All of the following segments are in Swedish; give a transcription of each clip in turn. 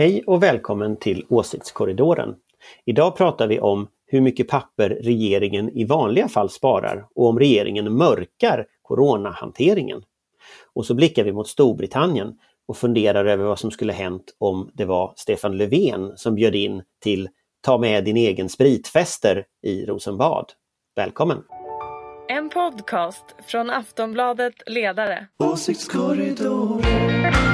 Hej och välkommen till Åsiktskorridoren. Idag pratar vi om hur mycket papper regeringen i vanliga fall sparar och om regeringen mörkar coronahanteringen. Och så blickar vi mot Storbritannien och funderar över vad som skulle hänt om det var Stefan Löfven som bjöd in till Ta med din egen spritfester i Rosenbad. Välkommen! En podcast från Aftonbladet Ledare. Åsiktskorridoren.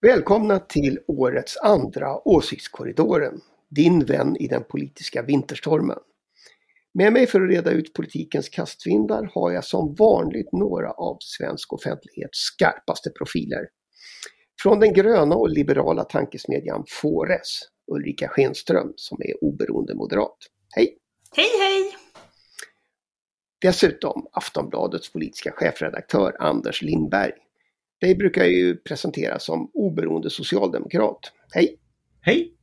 Välkomna till årets andra Åsiktskorridoren, din vän i den politiska vinterstormen. Med mig för att reda ut politikens kastvindar har jag som vanligt några av svensk offentlighets skarpaste profiler. Från den gröna och liberala tankesmedjan Fores, Ulrika Schenström som är oberoende moderat. Hej! Hej hej! Dessutom Aftonbladets politiska chefredaktör Anders Lindberg. Dig brukar jag ju presentera som oberoende socialdemokrat. Hej! Hej!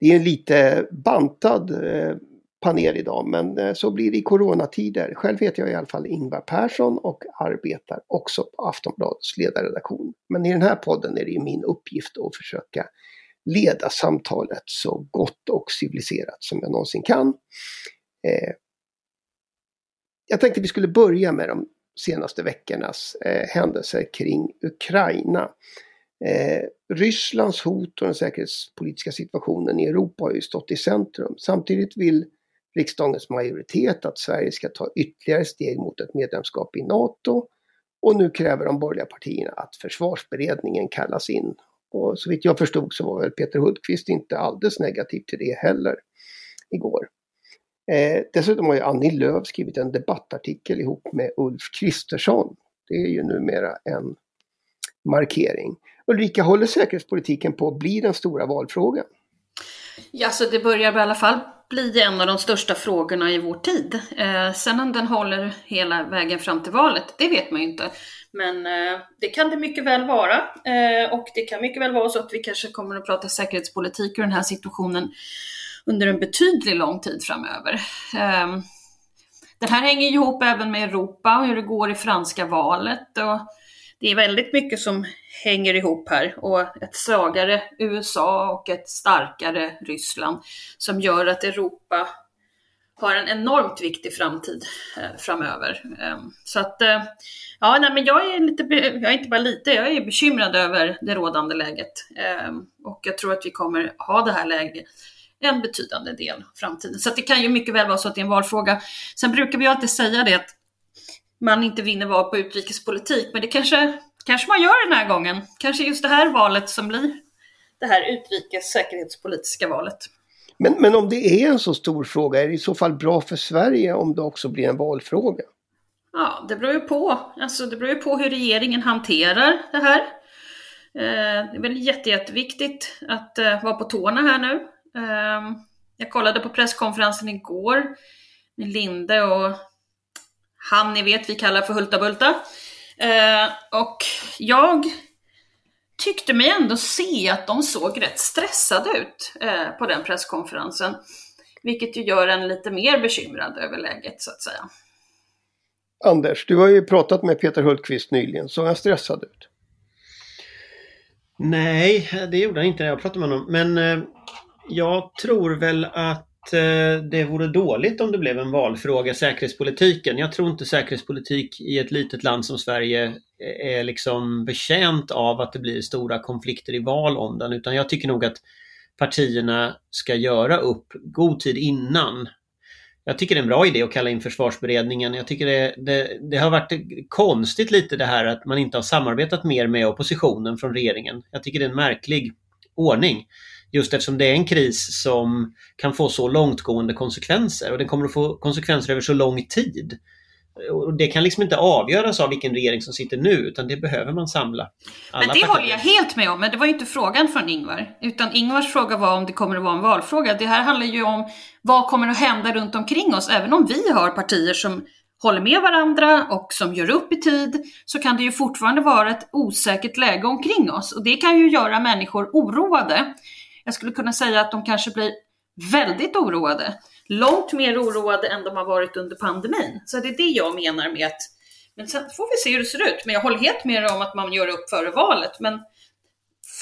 Det är en lite bantad eh, panel idag men eh, så blir det i coronatider. Själv heter jag i alla fall Ingvar Persson och arbetar också på Aftonbladets ledarredaktion. Men i den här podden är det ju min uppgift att försöka leda samtalet så gott och civiliserat som jag någonsin kan. Eh, jag tänkte vi skulle börja med de senaste veckornas eh, händelser kring Ukraina. Eh, Rysslands hot och den säkerhetspolitiska situationen i Europa har ju stått i centrum. Samtidigt vill riksdagens majoritet att Sverige ska ta ytterligare steg mot ett medlemskap i NATO. Och nu kräver de borgerliga partierna att försvarsberedningen kallas in. Och så vitt jag förstod så var väl Peter Hultqvist inte alldeles negativ till det heller igår. Eh, dessutom har ju Annie Lööf skrivit en debattartikel ihop med Ulf Kristersson. Det är ju numera en markering. Ulrika, håller säkerhetspolitiken på att bli den stora valfrågan? Ja, så det börjar i alla fall bli en av de största frågorna i vår tid. Eh, sen om den håller hela vägen fram till valet, det vet man ju inte. Men eh, det kan det mycket väl vara. Eh, och det kan mycket väl vara så att vi kanske kommer att prata säkerhetspolitik i den här situationen under en betydlig lång tid framöver. Ehm, det den här hänger ihop även med Europa och hur det går i franska valet. Och det är väldigt mycket som hänger ihop här och ett svagare USA och ett starkare Ryssland som gör att Europa har en enormt viktig framtid eh, framöver. Eh, så att, eh, ja, nej, men jag är lite, jag är inte bara lite, jag är bekymrad över det rådande läget. Ehm, och jag tror att vi kommer ha det här läget en betydande del av framtiden. Så det kan ju mycket väl vara så att det är en valfråga. Sen brukar vi alltid säga det att man inte vinner val på utrikespolitik, men det kanske, kanske man gör den här gången. Kanske just det här valet som blir det här utrikes säkerhetspolitiska valet. Men, men om det är en så stor fråga, är det i så fall bra för Sverige om det också blir en valfråga? Ja, det beror ju på. Alltså, det beror ju på hur regeringen hanterar det här. Eh, det är väl jätte, jätteviktigt att eh, vara på tårna här nu. Eh, jag kollade på presskonferensen igår med Linde och han ni vet vi kallar för Hulta Bulta. Eh, och jag tyckte mig ändå se att de såg rätt stressade ut eh, på den presskonferensen. Vilket ju gör en lite mer bekymrad över läget så att säga. Anders, du har ju pratat med Peter Hultqvist nyligen. Såg han stressad ut? Nej, det gjorde han inte när jag pratade med honom. Men eh, jag tror väl att eh, det vore dåligt om det blev en valfråga, säkerhetspolitiken. Jag tror inte säkerhetspolitik i ett litet land som Sverige eh, är liksom betjänt av att det blir stora konflikter i val om den, utan jag tycker nog att partierna ska göra upp god tid innan. Jag tycker det är en bra idé att kalla in försvarsberedningen. Jag tycker det, det, det har varit konstigt lite det här att man inte har samarbetat mer med oppositionen från regeringen. Jag tycker det är en märklig ordning. Just eftersom det är en kris som kan få så långtgående konsekvenser och den kommer att få konsekvenser över så lång tid. Och det kan liksom inte avgöras av vilken regering som sitter nu utan det behöver man samla. Men det partier. håller jag helt med om, men det var ju inte frågan från Ingvar. Utan Ingvars fråga var om det kommer att vara en valfråga. Det här handlar ju om vad kommer att hända runt omkring oss. Även om vi har partier som håller med varandra och som gör upp i tid så kan det ju fortfarande vara ett osäkert läge omkring oss. Och det kan ju göra människor oroade. Jag skulle kunna säga att de kanske blir väldigt oroade långt mer oroade än de har varit under pandemin. Så det är det jag menar med att, men sen får vi se hur det ser ut. Men jag håller helt med om att man gör upp före valet. Men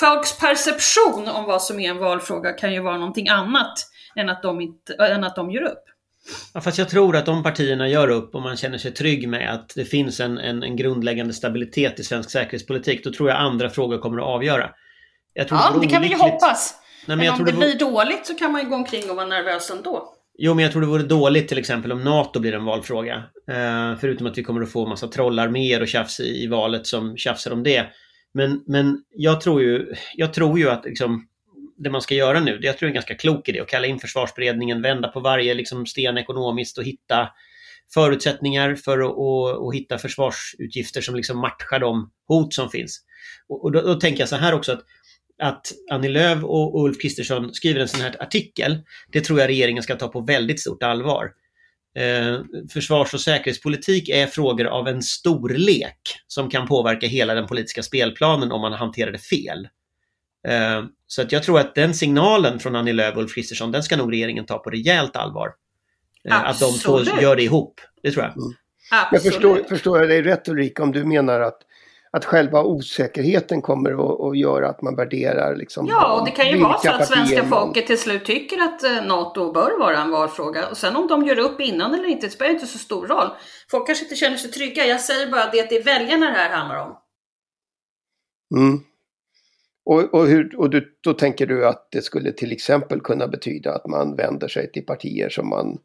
folks perception om vad som är en valfråga kan ju vara någonting annat än att de, inte, än att de gör upp. Ja, fast jag tror att de partierna gör upp och man känner sig trygg med att det finns en, en, en grundläggande stabilitet i svensk säkerhetspolitik. Då tror jag andra frågor kommer att avgöra. ja, det, det kan vi ju hoppas. Nej, men, men om det, det blir dåligt så kan man ju gå omkring och vara nervös ändå. Jo, men jag tror det vore dåligt till exempel om NATO blir en valfråga. Eh, förutom att vi kommer att få massa trollarméer och tjafs i, i valet som tjafsar om det. Men, men jag, tror ju, jag tror ju att liksom, det man ska göra nu, det jag tror är en ganska klok idé att kalla in försvarsberedningen, vända på varje liksom, sten ekonomiskt och hitta förutsättningar för att och, och hitta försvarsutgifter som liksom matchar de hot som finns. Och, och då, då, tänker jag så här också att, att Annie Lööf och Ulf Kristersson skriver en sån här artikel, det tror jag regeringen ska ta på väldigt stort allvar. Eh, försvars och säkerhetspolitik är frågor av en storlek som kan påverka hela den politiska spelplanen om man hanterar det fel. Eh, så att jag tror att den signalen från Annie Lööf och Ulf Kristersson, den ska nog regeringen ta på rejält allvar. Eh, att de två gör det ihop, det tror jag. Mm. Men förstår, förstår jag dig rätt Ulrika om du menar att att själva osäkerheten kommer att, göra att man värderar liksom Ja, och det kan ju vara så att svenska folket till slut tycker att eh, NATO bör vara en valfråga. Och sen om de gör upp innan eller inte, det spelar inte så stor roll. Folk kanske inte känner sig trygga. Jag säger bara det att det är väljarna det här handlar om. Mm. Och, och, hur, och du, då tänker du att det skulle till exempel kunna betyda att man vänder sig till partier som man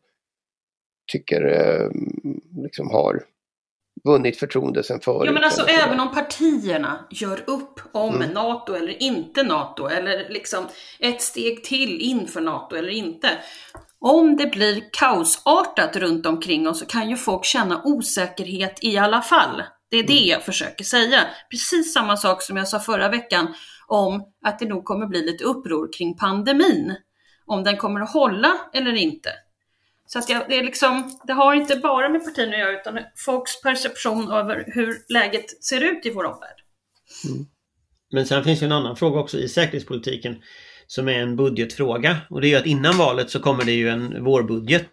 tycker eh, liksom har vunnit förtroende sen förut. Ja men alltså även om partierna gör upp om mm. NATO eller inte NATO eller liksom ett steg till inför NATO eller inte. Om det blir kaosartat runt omkring oss så kan ju folk känna osäkerhet i alla fall. Det är det mm. jag försöker säga. Precis samma sak som jag sa förra veckan om att det nog kommer bli lite uppror kring pandemin. Om den kommer att hålla eller inte. Så att jag, det, är liksom, det har inte bara med partierna att göra utan folks perception över hur läget ser ut i vår omvärld. Mm. Men sen finns ju en annan fråga också i säkerhetspolitiken som är en budgetfråga och det är ju att innan valet så kommer det ju en vårbudget.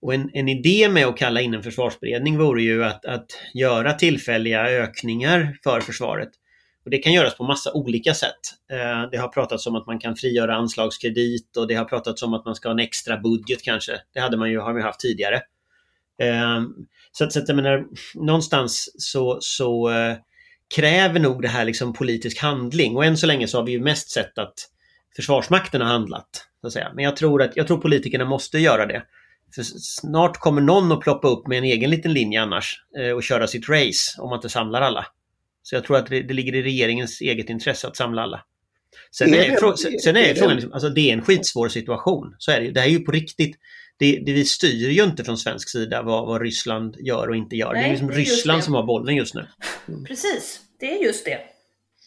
Och en, en idé med att kalla in en försvarsberedning vore ju att, att göra tillfälliga ökningar för försvaret och det kan göras på massa olika sätt. Eh, det har pratats om att man kan frigöra anslagskredit och det har pratats om att man ska ha en extra budget kanske. Det hade man ju, har vi haft tidigare. Eh, så att, så att jag menar, någonstans så, så eh, kräver nog det här liksom politisk handling och än så länge så har vi ju mest sett att Försvarsmakten har handlat. Så att säga. Men jag tror att jag tror politikerna måste göra det. För snart kommer någon att ploppa upp med en egen liten linje annars eh, och köra sitt race om man inte samlar alla. Så jag tror att det, det ligger i regeringens eget intresse att samla alla. Sen är, är, sen är frågan, liksom, alltså det är en skitsvår situation. Så är det Det här är ju på riktigt. Det, det, vi styr ju inte från svensk sida vad, vad Ryssland gör och inte gör. Nej, det är liksom det är Ryssland som har bollen just nu. Mm. Precis, det är just det.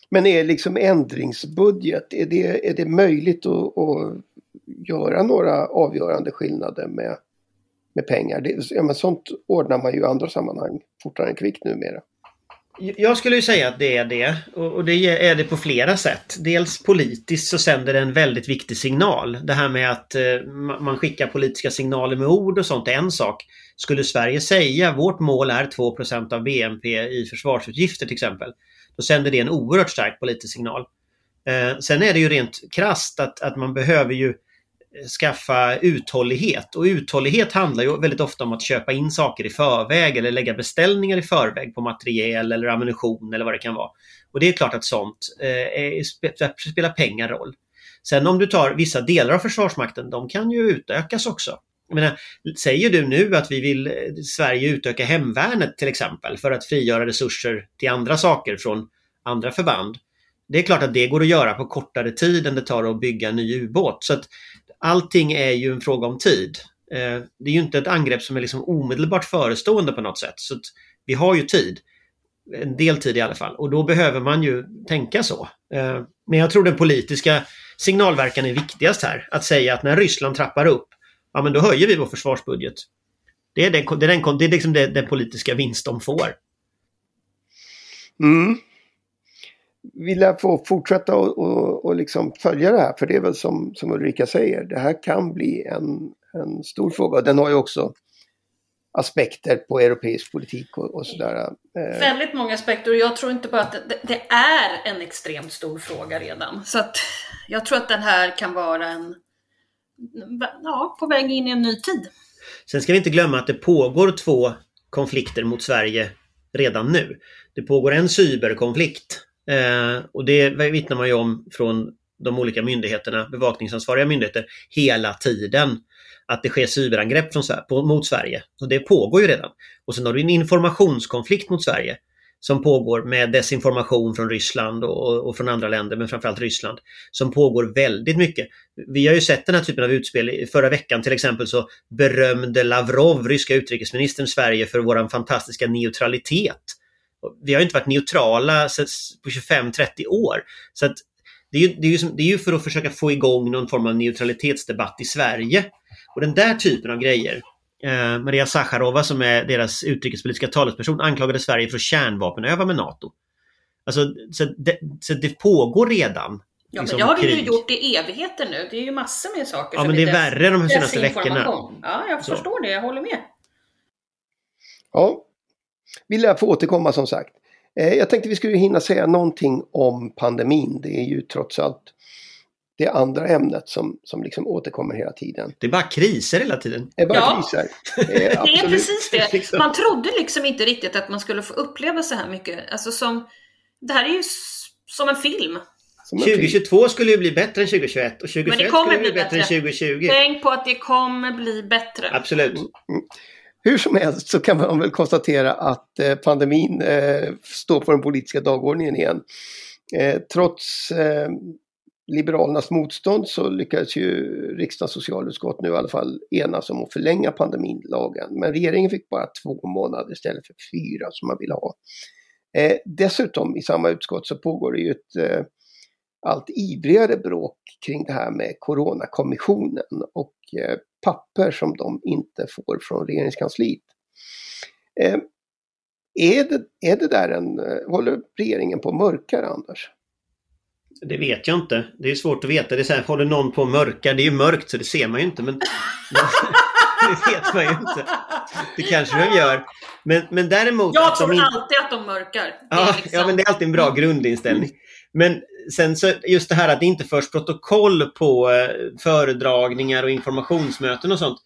Men är liksom ändringsbudget, är det, är det möjligt att, att göra några avgörande skillnader med, med pengar? Det, ja, men sånt ordnar man ju i andra sammanhang fortare än kvickt numera. Jag skulle ju säga att det är det. Och det är det på flera sätt. Dels politiskt så sänder det en väldigt viktig signal. Det här med att eh, man skickar politiska signaler med ord och sånt är en sak. Skulle Sverige säga vårt mål är 2% av BNP i försvarsutgifter till exempel. Då sänder det en oerhört stark politisk signal. Eh, sen är det ju rent krast att, att man behöver ju skaffa uthållighet. Och uthållighet handlar ju väldigt ofta om att köpa in saker i förväg eller lägga beställningar i förväg på materiel eller ammunition eller vad det kan vara. Och det är klart att sånt eh, spelar pengar roll. Sen om du tar vissa delar av Försvarsmakten, de kan ju utökas också. Jag menar, säger du nu att vi vill eh, Sverige utöka hemvärnet till exempel för att frigöra resurser till andra saker från andra förband. Det är klart att det går att göra på kortare tid än det tar att bygga en ny ubåt. Så att allting är ju en fråga om tid. Eh, det är ju inte ett angrepp som är liksom omedelbart förestående på något sätt. Så vi har ju tid. En del tid i alla fall. Och då behöver man ju tänka så. Eh, men jag tror den politiska signalverkan är viktigast här. Att säga att när Ryssland trappar upp, ja men då höjer vi vår försvarsbudget. Det är, den, det är, den, det är liksom det, den politiska vinst de får. Mm vi lär få fortsätta och, och, och liksom följa det här för det är väl som, som Ulrika säger, det här kan bli en, en stor fråga. Den har ju också aspekter på europeisk politik och, och sådär. Eh. Väldigt många aspekter och jag tror inte bara att det, det, är en extremt stor fråga redan. Så att jag tror att den här kan vara en, ja, på väg in i en ny tid. Sen ska vi inte glömma att det pågår två konflikter mot Sverige redan nu. Det pågår en cyberkonflikt eh, och det vittnar man ju om från de olika myndigheterna, bevakningsansvariga myndigheter, hela tiden. Att det sker cyberangrepp från, på, mot Sverige. Och det pågår ju redan. Och sen har du en informationskonflikt mot Sverige som pågår med desinformation från Ryssland och, och, från andra länder, men framförallt Ryssland, som pågår väldigt mycket. Vi har ju sett den här typen av utspel. Förra veckan till exempel så berömde Lavrov, ryska utrikesministern, Sverige för vår fantastiska neutralitet. Vi har inte varit neutrala på 25-30 år. Så att det, är ju, det, är ju det är ju för att försöka få igång någon form av neutralitetsdebatt i Sverige. Och den där typen av grejer, Eh, Maria Sacharova som är deras utrikespolitiska talesperson anklagade Sverige för att kärnvapenöva med NATO. Alltså, så det, så det pågår redan. Ja, liksom, men det har vi ju gjort i evigheter nu. Det är ju massor med saker. Ja, men det är värre de senaste veckorna. Ja, jag så. förstår det. Jag håller med. Ja, vi lär få återkomma som sagt. Eh, jag tänkte vi skulle hinna säga någonting om pandemin. Det är ju trots allt det andra ämnet som, som liksom återkommer hela tiden. Det är bara kriser hela tiden. Det är bara ja. kriser. Det är, det är precis det. Liksom. Man trodde liksom inte riktigt att man skulle få uppleva så här mycket. Alltså som, det här är ju som en film. Som 2022 film. skulle ju bli bättre än 2021 och 2021 Men det kommer skulle bli bättre. bättre än 2020. Tänk på att det kommer bli bättre. Absolut. Mm. Hur som helst så kan man väl konstatera att eh, pandemin eh, står på den politiska dagordningen igen. Eh, trots eh, Liberalernas motstånd så lyckades ju riksdagens socialutskott nu i alla fall enas om att förlänga pandemilagen. Men regeringen fick bara två månader istället för fyra som man ville ha. Eh, dessutom i samma utskott så pågår det ju ett eh, allt ivrigare bråk kring det här med Coronakommissionen och eh, papper som de inte får från regeringskansliet. Eh, är, det, är det där en, eh, håller regeringen på att mörkar Anders? Det vet jag inte. Det är svårt att veta. Det är så här, håller någon på att mörka? Det är ju mörkt så det ser man ju inte. Men, det vet man ju inte. Det kanske de gör. Men, men däremot... Jag tror in... alltid att de mörkar. Ja, liksom... ja, men det är alltid en bra grundinställning. Men sen så just det här att det inte förs protokoll på eh, föredragningar och informationsmöten och sånt.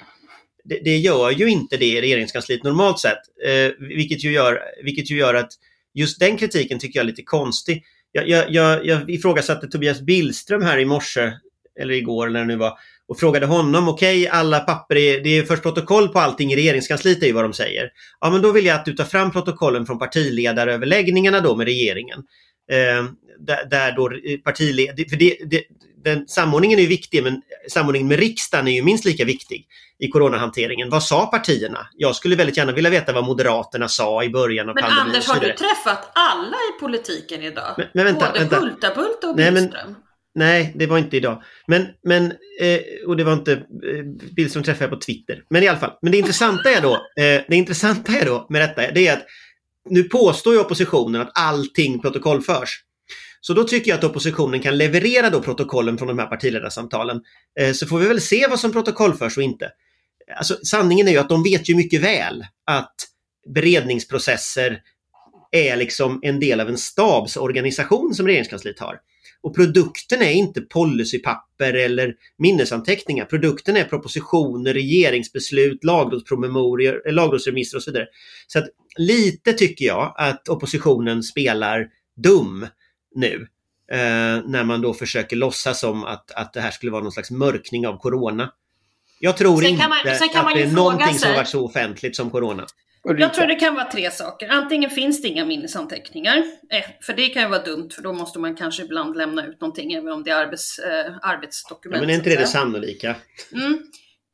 Det, det, gör ju inte det i regeringskansliet normalt sett. Eh, vilket, ju gör, vilket ju gör att just den kritiken tycker jag är lite konstig jag, jag, jag, jag ifrågasatte Tobias Billström här i morse, eller igår eller när det nu var, och frågade honom, okej, okay, alla papper, är, det är först protokoll på allting i regeringskansliet, är ju vad de säger. Ja, men då vill jag att du tar fram protokollen från partiledaröverläggningarna då med regeringen. Eh, där, där, då partiledare, för det, det, den, samordningen är ju viktig, men samordningen med riksdagen är ju minst lika viktig i coronahanteringen. Vad sa partierna? Jag skulle väldigt gärna vilja veta vad Moderaterna sa i början av men pandemin. Men Anders, har du träffat alla i politiken idag? Men, men vänta, Både vänta. Hultabult och Billström? Men, nej, det var inte idag. Men, men eh, och det var inte eh, Billström träffade jag på Twitter. Men i alla fall, men det intressanta är då, eh, det intressanta är då med detta, det är att nu påstår ju oppositionen att allting protokollförs. Så då tycker jag att oppositionen kan leverera då protokollen från de här partiledarsamtalen. Eh, så får vi väl se vad som protokollförs och inte. Alltså, sanningen är ju att de vet ju mycket väl att beredningsprocesser är liksom en del av en stabsorganisation som regeringskansliet har. Och produkten är inte policypapper eller minnesanteckningar. Produkten är propositioner, regeringsbeslut, lagrådspromemorior, eh, lagrådsremisser och så vidare. Så att lite tycker jag att oppositionen spelar dum nu. Eh, när man då försöker låtsas som att, att det här skulle vara någon slags mörkning av Corona. Jag tror inte man, att det är någonting som varit så offentligt som Corona. Jag tror det kan vara tre saker. Antingen finns det inga minnesanteckningar, eh, för det kan ju vara dumt för då måste man kanske ibland lämna ut någonting även om det är arbets, eh, arbetsdokument. Ja, men är inte det det sannolika? Mm.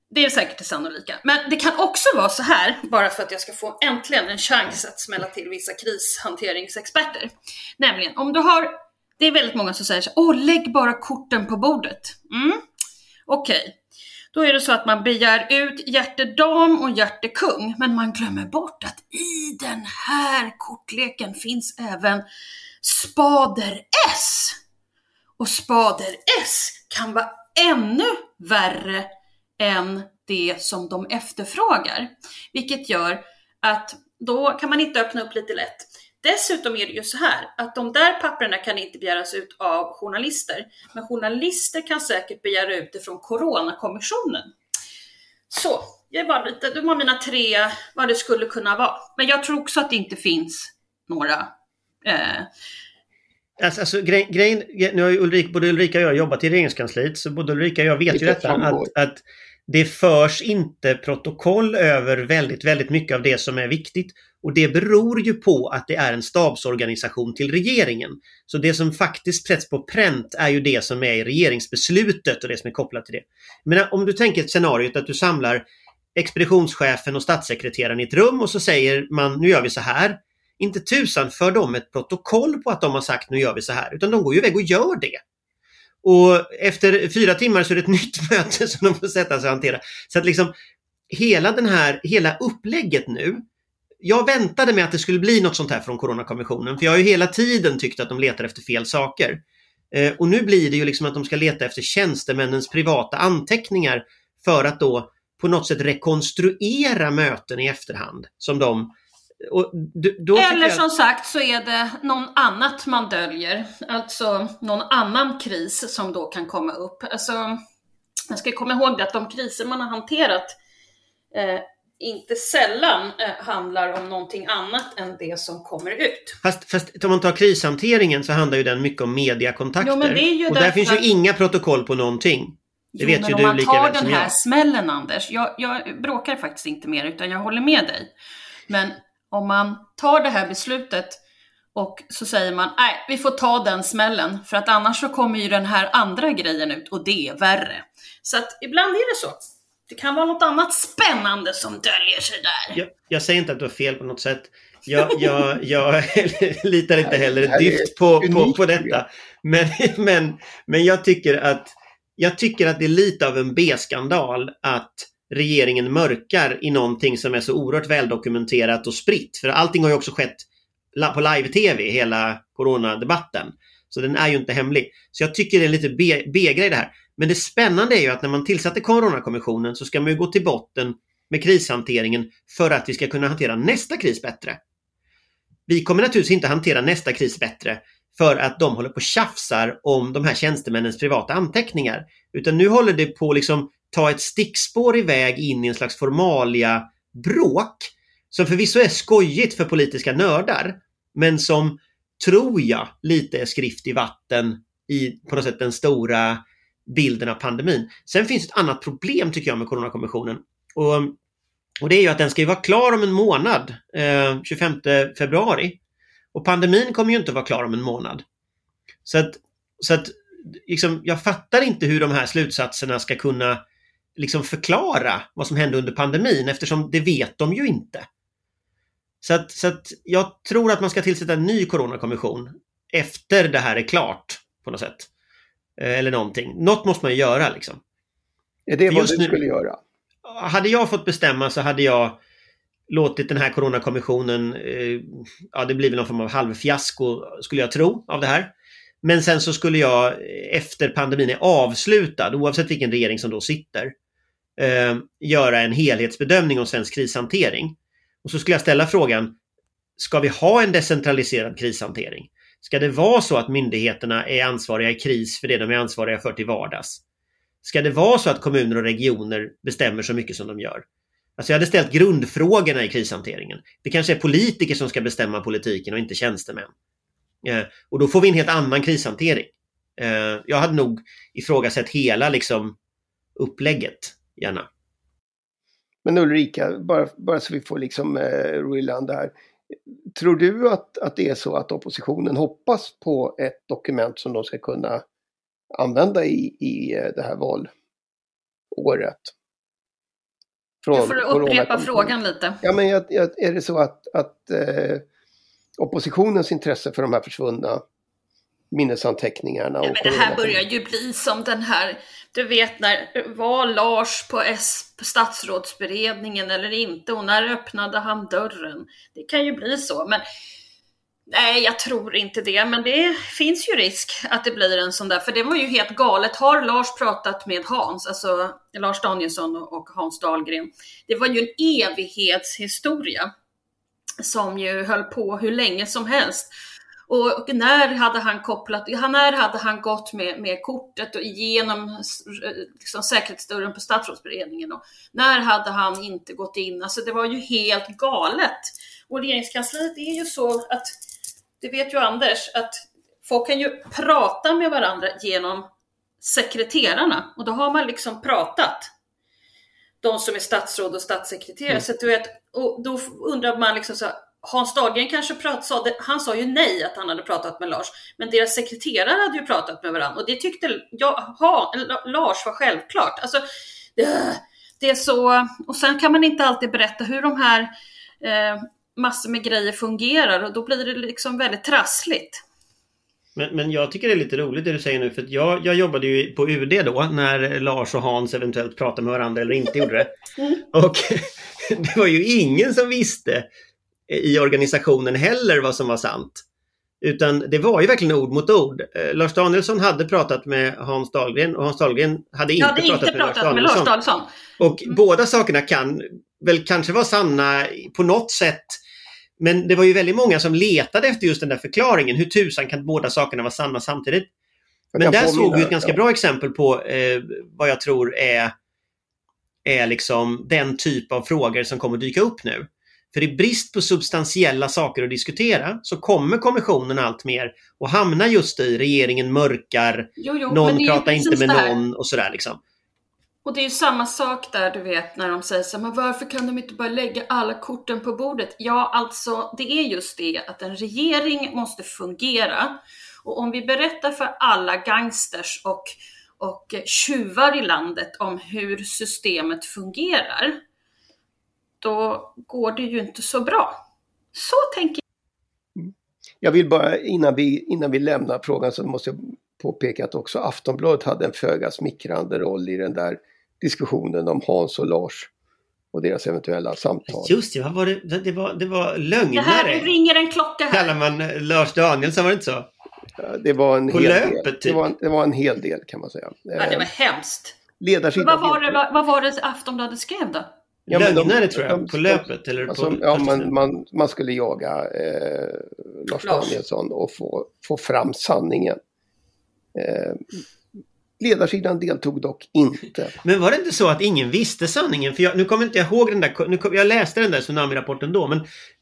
Det är säkert det sannolika. Men det kan också vara så här, bara för att jag ska få äntligen en chans att smälla till vissa krishanteringsexperter. Nämligen, om du har, det är väldigt många som säger så åh lägg bara korten på bordet. Mm. Okej, okay då är det så att man begär ut hjärtedam och hjärtekung, men man glömmer bort att i den här kortleken finns även spader S. Och spader S kan vara ännu värre än det som de efterfrågar. Vilket gör att då kan man inte öppna upp lite lätt. Dessutom är det ju så här att de där papperna kan inte begäras ut av journalister, men journalister kan säkert begära ut det från Coronakommissionen. Så, det var, lite, det var mina tre, vad det skulle kunna vara. Men jag tror också att det inte finns några eh, Alltså, alltså grejen, nu har ju Ulrika, både Ulrika och jag jobbat i regeringskansliet, så både Ulrika och jag vet ju detta att, att det förs inte protokoll över väldigt, väldigt mycket av det som är viktigt. Och det beror ju på att det är en stabsorganisation till regeringen. Så det som faktiskt sätts på pränt är ju det som är i regeringsbeslutet och det som är kopplat till det. Men om du tänker ett scenario att du samlar expeditionschefen och statssekreteraren i ett rum och så säger man nu gör vi så här. Inte tusan för de ett protokoll på att de har sagt nu gör vi så här, utan de går ju iväg och gör det. Och efter fyra timmar så är det ett nytt möte som de får sätta sig och hantera. Så att liksom hela den här, hela upplägget nu. Jag väntade med att det skulle bli något sånt här från Coronakommissionen, för jag har ju hela tiden tyckt att de letar efter fel saker. Eh, och nu blir det ju liksom att de ska leta efter tjänstemännens privata anteckningar för att då på något sätt rekonstruera möten i efterhand som de eller jag... som sagt så är det någon annat man döljer, alltså någon annan kris som då kan komma upp. Alltså, man ska komma ihåg det att de kriser man har hanterat eh, inte sällan eh, handlar om någonting annat än det som kommer ut. Fast, fast om man tar krishanteringen så handlar ju den mycket om mediakontakter. Jo, men det är ju och där finns ju inga protokoll på någonting. Det jo, vet ju du lika väl som jag. om man tar den här smällen Anders, jag, jag bråkar faktiskt inte mer utan jag håller med dig. Men om man tar det här beslutet och så säger man nej, vi får ta den smällen för att annars så kommer ju den här andra grejen ut och det är värre. Så att ibland är det så. Det kan vara något annat spännande som döljer sig där. Jag, jag säger inte att du har fel på något sätt. Jag, jag, jag litar inte heller dyft på, på, på detta. Men, men, men jag tycker att jag tycker att det är lite av en B-skandal att regeringen mörkar i någonting som är så oerhört väldokumenterat och spritt. För allting har ju också skett på live-tv, hela coronadebatten. Så den är ju inte hemlig. Så jag tycker det är lite B-grej det här. Men det spännande är ju att när man tillsatte Coronakommissionen så ska man ju gå till botten med krishanteringen för att vi ska kunna hantera nästa kris bättre. Vi kommer naturligtvis inte hantera nästa kris bättre för att de håller på och tjafsar om de här tjänstemännens privata anteckningar. Utan nu håller det på liksom ta ett stickspår iväg in i en slags formalia bråk som förvisso är skojigt för politiska nördar men som tror jag lite är skrift i vatten i på något sätt den stora bilden av pandemin. Sen finns ett annat problem tycker jag med Coronakommissionen och, och det är ju att den ska ju vara klar om en månad, eh, 25 februari. Och pandemin kommer ju inte vara klar om en månad. Så att, så att liksom, jag fattar inte hur de här slutsatserna ska kunna liksom förklara vad som hände under pandemin eftersom det vet de ju inte. Så att, så att jag tror att man ska tillsätta en ny coronakommission efter det här är klart på något sätt. Eh, eller någonting. Något måste man ju göra liksom. Är det vad du skulle göra? Hade jag fått bestämma så hade jag låtit den här coronakommissionen, eh, ja det blir väl någon form av halvfiasko skulle jag tro av det här. Men sen så skulle jag efter pandemin är avslutad, oavsett vilken regering som då sitter, eh, göra en helhetsbedömning om svensk krishantering. Och så skulle jag ställa frågan, ska vi ha en decentraliserad krishantering? Ska det vara så att myndigheterna är ansvariga i kris för det de är ansvariga för till vardags? Ska det vara så att kommuner och regioner bestämmer så mycket som de gör? Alltså jag hade ställt grundfrågorna i krishanteringen. Det kanske är politiker som ska bestämma politiken och inte tjänstemän. Eh, och då får vi en helt annan krishantering. Eh, jag hade nog ifrågasatt hela liksom, upplägget gärna. Men Ulrika, bara, bara så vi får liksom eh, ro i land här. Tror du att, att det är så att oppositionen hoppas på ett dokument som de ska kunna använda i, i eh, det här valåret? Från jag får upprepa frågan lite. Ja, men jag, jag, är det så att, att eh, oppositionens intresse för de här försvunna minnesanteckningarna. Ja, men det här börjar ju bli som den här, du vet när var Lars på, S, på statsrådsberedningen eller inte och när öppnade han dörren? Det kan ju bli så, men Nej, jag tror inte det, men det finns ju risk att det blir en sån där, för det var ju helt galet. Har Lars pratat med Hans, alltså Lars Danielsson och Hans Dahlgren, det var ju en evighetshistoria som ju höll på hur länge som helst. Och när hade han kopplat, när hade han gått med, med kortet och igenom liksom, säkerhetsdörren på statsrådsberedningen? Och när hade han inte gått in? Alltså det var ju helt galet. Och regeringskansliet är ju så att, det vet ju Anders, att folk kan ju prata med varandra genom sekreterarna och då har man liksom pratat. De som är statsråd och statssekreterare. Mm. Så du vet, och då undrar man liksom så Hans Dahlgren kanske prat, sa, han sa ju nej att han hade pratat med Lars, men deras sekreterare hade ju pratat med varandra och det tyckte jag, ha, Lars var självklart. Alltså, det, det, är så, och sen kan man inte alltid berätta hur de här eh, massor med grejer fungerar och då blir det liksom väldigt trassligt. Men, men jag tycker det är lite roligt det du säger nu för jag, jag jobbade ju på UD då när Lars och Hans eventuellt pratade med varandra eller inte gjorde det. Mm. Och det var ju ingen som visste i organisationen heller vad som var sant. Utan det var ju verkligen ord mot ord. Eh, Lars Danielsson hade pratat med Hans Dahlgren och Hans Dahlgren hade inte, hade pratat, inte pratat, med, Lars med Lars Danielsson. Och mm. båda sakerna kan väl kanske vara sanna på något sätt. Men det var ju väldigt många som letade efter just den där förklaringen. Hur tusan kan båda sakerna vara sanna samtidigt? Men där såg vi ett ganska ja. bra exempel på eh, vad jag tror är, är liksom den typ av frågor som kommer dyka upp nu. För i brist på substantiella saker att diskutera så kommer kommissionen allt mer och hamna just i regeringen mörkar, jo, jo, någon pratar inte med någon och sådär liksom. Och det är ju samma sak där du vet när de säger så men varför kan de inte bara lägga alla korten på bordet? Ja, alltså det är just det att en regering måste fungera. Och om vi berättar för alla gangsters och, och tjuvar i landet om hur systemet fungerar, då går det ju inte så bra. Så tänker jag. Jag vill bara innan vi, innan vi lämnar frågan så måste jag påpeka att också Aftonbladet hade en föga smickrande roll i den där diskussionen om Hans och Lars och deras eventuella samtal. Just det, vad var det? Det var, det var lögnare. Det här ringer en klocka här. Kallar man eh, Lars Danielsson, var det inte så? Det var en På hel löpet, del. Typ. Det, var, det var en hel del kan man säga. Ja, det var hemskt. Ledarsidan. Vad var, det, vad, vad var det Aftonbladet skrev då? Ja, Lögnare de, tror jag, de, på löpet eller alltså, på... Ja, man, man, man skulle jaga eh, Lars, Danielsson och få, få fram sanningen. Eh, ledarsidan deltog dock inte. Men var det inte så att ingen visste sanningen? För jag, nu kommer inte jag ihåg den där, nu kom, jag läste den där tsunami-rapporten då, men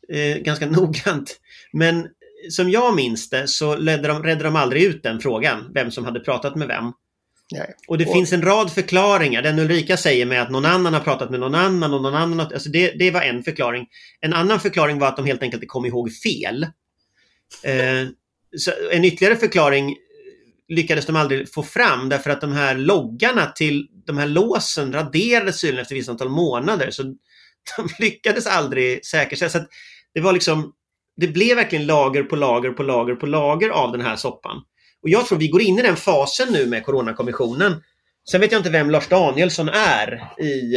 eh, ganska noggrant. Men som jag minns det så ledde de, redde de aldrig ut den frågan, vem som hade pratat med vem. Nej. Och det och... finns en rad förklaringar. Den Ulrika säger med att någon annan har pratat med någon annan och någon annan. Alltså det, det var en förklaring. En annan förklaring var att de helt enkelt kom ihåg fel. Eh, en ytterligare förklaring lyckades de aldrig få fram därför att de här loggarna till de här låsen raderades tydligen efter ett visst antal månader. Så de lyckades aldrig säkerställa. Så det var liksom det blev verkligen lager på lager på lager på lager av den här soppan. Och jag tror vi går in i den fasen nu med Coronakommissionen. Sen vet jag inte vem Lars Danielsson är i,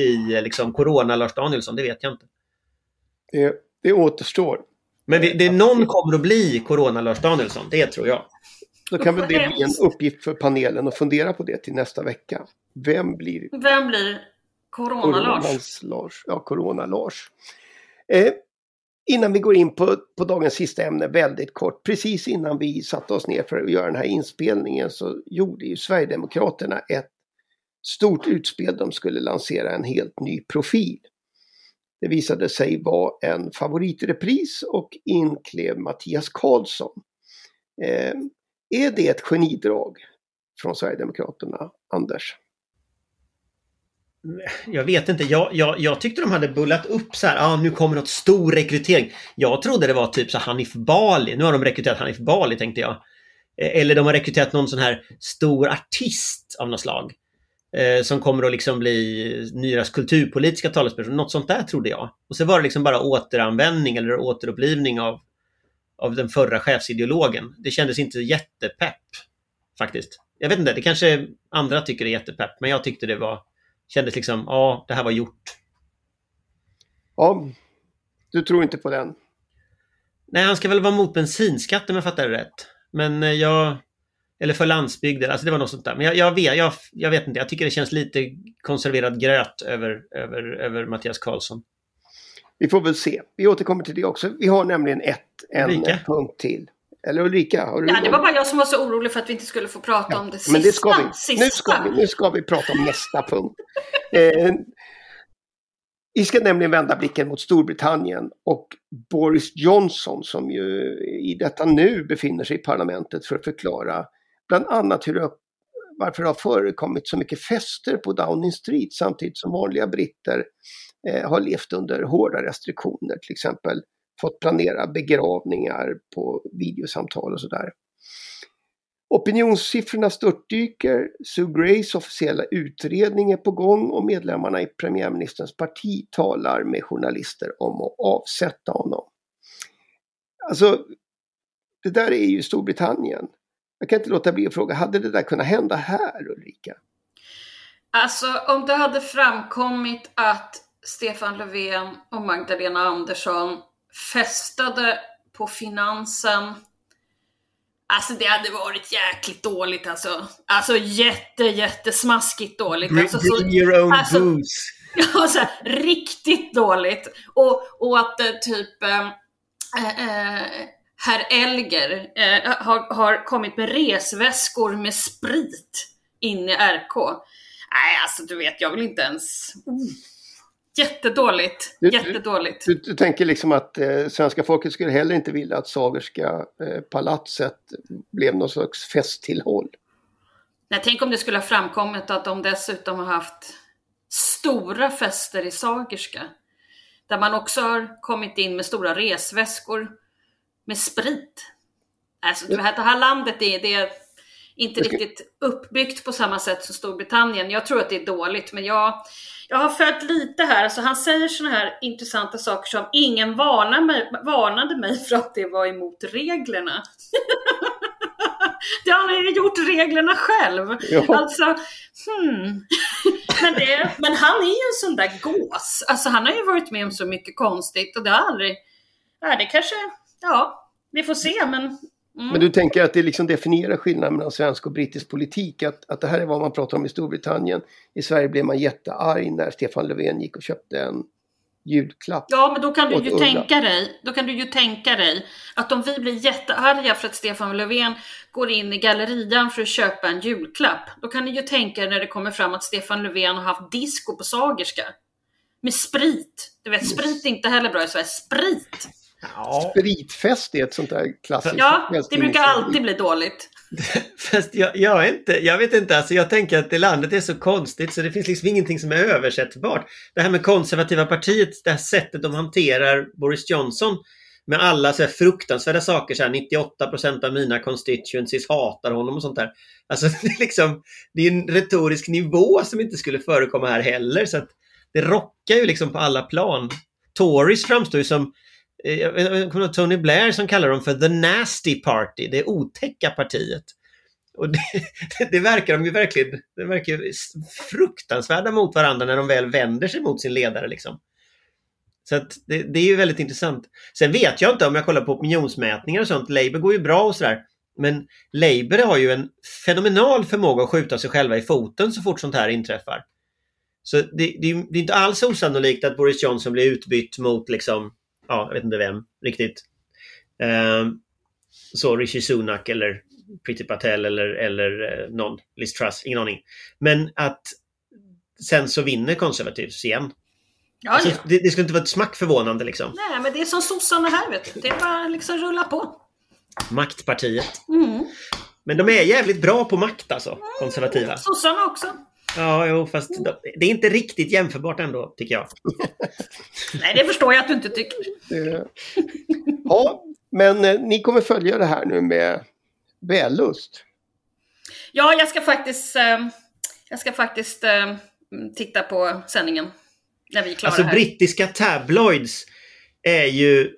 i liksom Corona-Lars Danielsson. Det vet jag inte. Det, det återstår. Men det, det, någon kommer att bli Corona-Lars Danielsson. Det tror jag. Då kan väl det bli en uppgift för panelen att fundera på det till nästa vecka. Vem blir... Vem blir Corona-Lars? Lars. Ja, Corona-Lars. Eh, Innan vi går in på, på dagens sista ämne väldigt kort. Precis innan vi satte oss ner för att göra den här inspelningen så gjorde ju Sverigedemokraterna ett stort utspel. De skulle lansera en helt ny profil. Det visade sig vara en favoritrepris och inklev Mattias Karlsson. Eh, är det ett genidrag från Sverigedemokraterna, Anders? Jag vet inte, jag, jag, jag tyckte de hade bullat upp så här, ah, nu kommer något stor rekrytering. Jag trodde det var typ så Hanif Bali, nu har de rekryterat Hanif Bali tänkte jag. Eh, eller de har rekryterat någon sån här stor artist av något slag. Eh, som kommer att liksom bli Nyras kulturpolitiska talesperson, något sånt där trodde jag. Och så var det liksom bara återanvändning eller återupplivning av, av den förra chefsideologen. Det kändes inte jättepepp faktiskt. Jag vet inte, det kanske andra tycker är jättepepp, men jag tyckte det var kändes liksom, ja, det här var gjort. Ja, du tror inte på den? Nej, han ska väl vara mot bensinskatt om jag fattar det rätt. Men eh, jag... Eller för landsbygden, alltså det var något sånt där. Men jag, jag, vet, jag, jag vet inte, jag tycker det känns lite konserverad gröt över, över, över Mattias Karlsson. Vi får väl se. Vi återkommer till det också. Vi har nämligen ett, en Ulrika? punkt till. Eller Ulrika, har du Ja, det var bara jag som var så orolig för att vi inte skulle få prata Ja, om det sista. Men det ska vi. sista. Nu ska vi, nu ska vi prata om nästa punkt. Eh, vi ska nämligen vända blicken mot Storbritannien och Boris Johnson som ju i detta nu befinner sig i parlamentet för att förklara bland annat hur det, varför det har förekommit så mycket fester på Downing Street samtidigt som vanliga britter eh, har levt under hårda restriktioner, till exempel fått planera begravningar på videosamtal och sådär. Opinionssiffrorna störtdyker, Sue Grays officiella utredning är på gång och medlemmarna i premiärministerns parti talar med journalister om att avsätta honom. Alltså, det där är ju Storbritannien. Jag kan inte låta bli att fråga, hade det där kunnat hända här Ulrika? Alltså om det hade framkommit att Stefan Löfven och Magdalena Andersson festade på finansen. Alltså det hade varit jäkligt dåligt alltså. Alltså jätte jättesmaskigt dåligt. Bring, Alltså, så, your own alltså- booze. Ja, så här, riktigt dåligt. Och, och att eh, typ eh, eh, herr Elger eh, har, har kommit med resväskor med sprit in i RK. Nej, alltså du vet, jag vill inte ens... Oh. Jättedåligt. Du- du- Jättedåligt. Du, du tänker liksom att eh, svenska folket skulle heller inte vilja att Sagerska eh, palatset blev någon slags festtillhåll. Nej, tänk om det skulle ha framkommit att de dessutom har haft stora fester i Sagerska. Där man också har kommit in med stora resväskor med sprit. Alltså du det här landet är, det är inte ska- riktigt uppbyggt på samma sätt som Storbritannien. Jag tror att det är dåligt, men jag, jag har följt lite här. Alltså, han säger sådana här intressanta saker som ingen varnade mig, varnade mig för att det var emot reglerna. det har han ju gjort reglerna själv. Ja. Alltså, hmm. men, det, men han är ju en sån där gås. Alltså han har ju varit med om så mycket konstigt och det har aldrig... Ja, det kanske... Ja, vi får se men... Mm. Men du tänker att det liksom definierar skillnaden mellan svensk och brittisk politik? Att, att det här är vad man pratar om i Storbritannien. I Sverige blev man jättearg när Stefan Löfven gick och köpte en julklapp. Ja, men då kan du ju Ulla. tänka dig, då kan du ju tänka dig att om vi blir jättearga för att Stefan Löfven går in i gallerian för att köpa en julklapp, då kan du ju tänka dig när det kommer fram att Stefan Löfven har haft disco på Sagerska. Med sprit. Du vet, sprit är inte heller bra i Sverige. Sprit! Ja, Spritfest är ett sånt där klassiskt Ja, det brukar alltid bli dåligt. fast jag, jag, är inte, jag vet inte, alltså jag tänker att det landet är så konstigt så det finns liksom ingenting som är översättbart. Det här med konservativa partiet, det här sättet de hanterar Boris Johnson med alla så här fruktansvärda saker, så här 98% av mina constituencies hatar honom och sånt där. Alltså det är liksom, det är en retorisk nivå som inte skulle förekomma här heller. Så att det rockar ju liksom på alla plan. Tories framstår ju som Eh, jag kommer ihåg Tony Blair som kallar dem för the nasty party, det otäcka partiet. Och det, det verkar de ju verkligen, De verkar ju fruktansvärda mot varandra när de väl vänder sig mot sin ledare liksom. Så att det, det är ju väldigt intressant. Sen vet jag inte om jag kollar på opinionsmätningar och sånt, Labour går ju bra och sådär. Men Labour har ju en fenomenal förmåga att skjuta sig själva i foten så fort sånt här inträffar. Så det, det, det är inte alls osannolikt att Boris Johnson blir utbytt mot liksom, ja, jag vet inte vem riktigt. Ehm, så Rishi Sunak eller Priti Patel eller, eller eh, någon, Liz Truss, ingen aning. Men att sen så vinner konservativs igen. Ja, Alltså, ja. det, det skulle inte vara ett smack förvånande liksom. Nej, men det är som sossarna här vet du. Det är bara liksom rulla på. Maktpartiet. Mm. Men de är jävligt bra på makt alltså, konservativa. Sossarna också. Ja, jo, fast de, det är inte riktigt jämförbart ändå, tycker jag. Nej, det förstår jag att du inte tycker. Ja, men eh, ni kommer följa det här nu med vällust. Ja, jag ska faktiskt, eh, jag ska faktiskt eh, titta på sändningen. När vi är klara Alltså här. brittiska tabloids är ju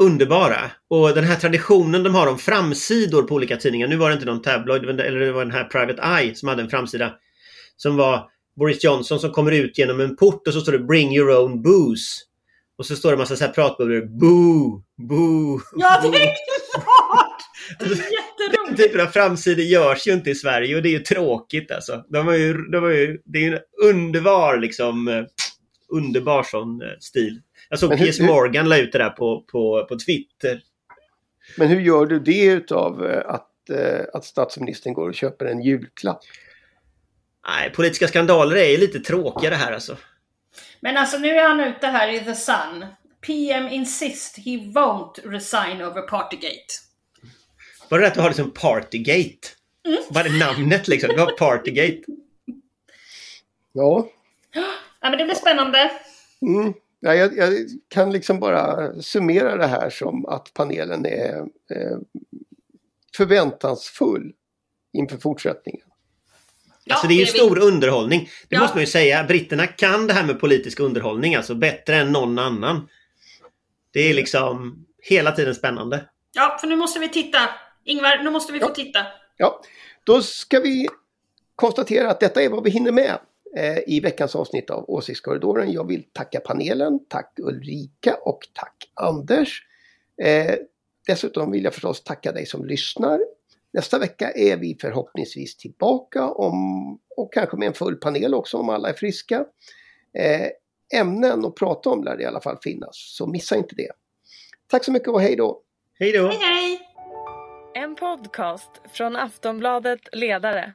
underbara. Och den här traditionen de har om framsidor på olika tidningar. Nu var det inte någon tabloid, eller det var den här Private Eye som hade en framsida. Som var Boris Johnson som kommer ut genom en port och så står det Bring your own booze. Och så står det en massa så här pratbubblor. Boo! Boo! Ja, det boo. Det är Den typen av framsidor görs ju inte i Sverige och det är ju tråkigt alltså. De var ju, de var ju, det är ju en underbar liksom, eh, underbar sån eh, stil. Jag såg hur- Morgan la ut det där på, på, på Twitter. Men hur gör du det utav eh, att, att statsministern går och köper en julklapp? Nej, politiska skandaler är ju lite tråkiga det här alltså. Men alltså nu är han ute här i The Sun. PM insist he won't resign over Partygate. Var det att du har liksom Partygate? Mm. Var det namnet liksom? Det var Partygate. Ja, Ja, men det blir spännande. mm. ja jag, jag kan liksom bara summera det här som att panelen är eh, förväntansfull inför fortsättningen. Ja, alltså det är ju vi. stor underhållning. Det Ja. måste man ju säga. Britterna kan det här med politisk underhållning alltså bättre än någon annan. Det är liksom hela tiden spännande. Ja, för nu måste vi titta. Ingvar, nu måste vi få Ja. titta. Ja, då ska vi konstatera att detta är vad vi hinner med eh, i veckans avsnitt av Åsiktskorridoren. Jag vill tacka panelen, tack Ulrika och tack Anders. Eh, dessutom vill jag förstås tacka dig som lyssnar. Nästa vecka är vi förhoppningsvis tillbaka om, och kanske med en full panel också om alla är friska. Eh, ämnen att prata om lär det i alla fall finnas, så missa inte det. Tack så mycket och hej då! Hej då! Hej, hej! En podcast från Aftonbladet Ledare.